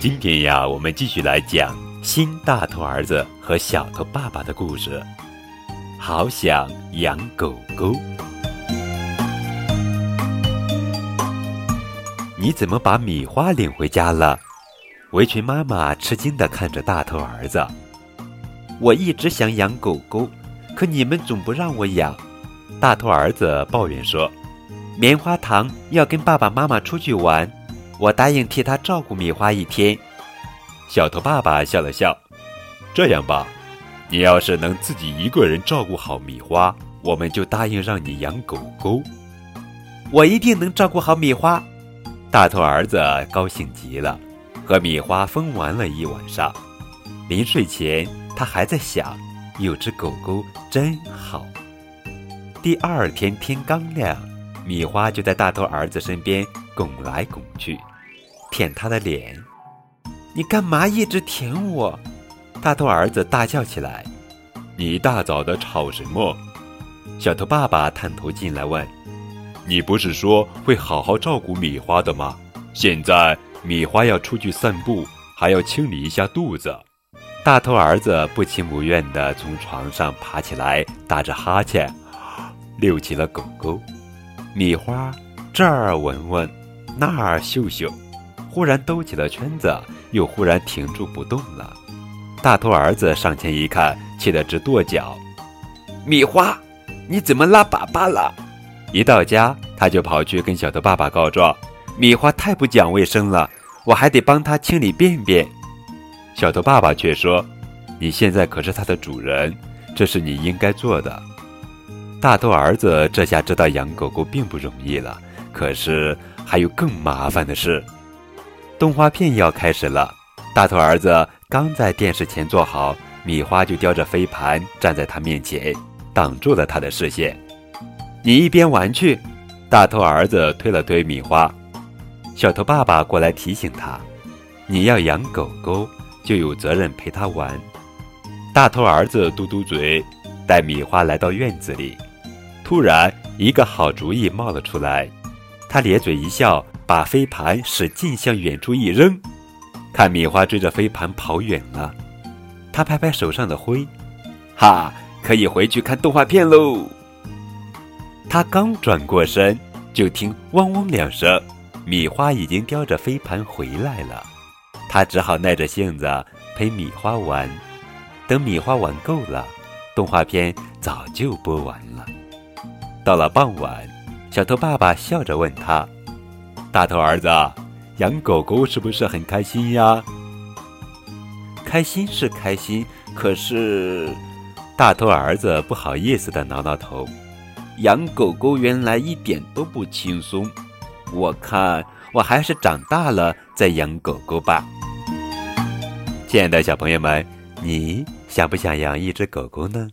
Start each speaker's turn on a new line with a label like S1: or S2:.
S1: 今天呀，我们继续来讲新大头儿子和小头爸爸的故事。好想养狗狗。你怎么把米花领回家了？围裙妈妈吃惊地看着大头儿子。
S2: 我一直想养狗狗，可你们总不让我养。大头儿子抱怨说：“棉花糖要跟爸爸妈妈出去玩。”我答应替他照顾米花一天。
S1: 小头爸爸笑了笑，这样吧，你要是能自己一个人照顾好米花，我们就答应让你养狗狗。
S2: 我一定能照顾好米花。大头儿子高兴极了，和米花疯玩了一晚上。临睡前，他还在想，有只狗狗真好。第二天天刚亮，米花就在大头儿子身边拱来拱去。舔他的脸，你干嘛一直舔我？大头儿子大叫起来：“
S1: 你一大早的吵什么？”
S2: 小头爸爸探头进来问：“
S1: 你不是说会好好照顾米花的吗？现在米花要出去散步，还要清理一下肚子。”
S2: 大头儿子不情不愿地从床上爬起来，打着哈欠，遛起了狗狗。米花这儿闻闻，那儿嗅嗅。忽然兜起了圈子，又忽然停住不动了。大头儿子上前一看，气得直跺脚：“米花，你怎么拉粑粑了？”一到家，他就跑去跟小头爸爸告状：“米花太不讲卫生了，我还得帮他清理便便。”小头爸爸却说：“你现在可是它的主人，这是你应该做的。”大头儿子这下知道养狗狗并不容易了，可是还有更麻烦的事。动画片要开始了，大头儿子刚在电视前坐好，米花就叼着飞盘站在他面前，挡住了他的视线。你一边玩去，大头儿子推了推米花。小头爸爸过来提醒他：“你要养狗狗，就有责任陪他玩。”大头儿子嘟嘟嘴，带米花来到院子里。突然，一个好主意冒了出来，他咧嘴一笑。把飞盘使劲向远处一扔，看米花追着飞盘跑远了。他拍拍手上的灰，哈，可以回去看动画片喽。他刚转过身，就听汪汪两声，米花已经叼着飞盘回来了。他只好耐着性子陪米花玩。等米花玩够了，动画片早就播完了。到了傍晚，小头爸爸笑着问他。大头儿子，养狗狗是不是很开心呀？开心是开心，可是大头儿子不好意思的挠挠头。养狗狗原来一点都不轻松，我看我还是长大了再养狗狗吧。亲爱的小朋友们，你想不想养一只狗狗呢？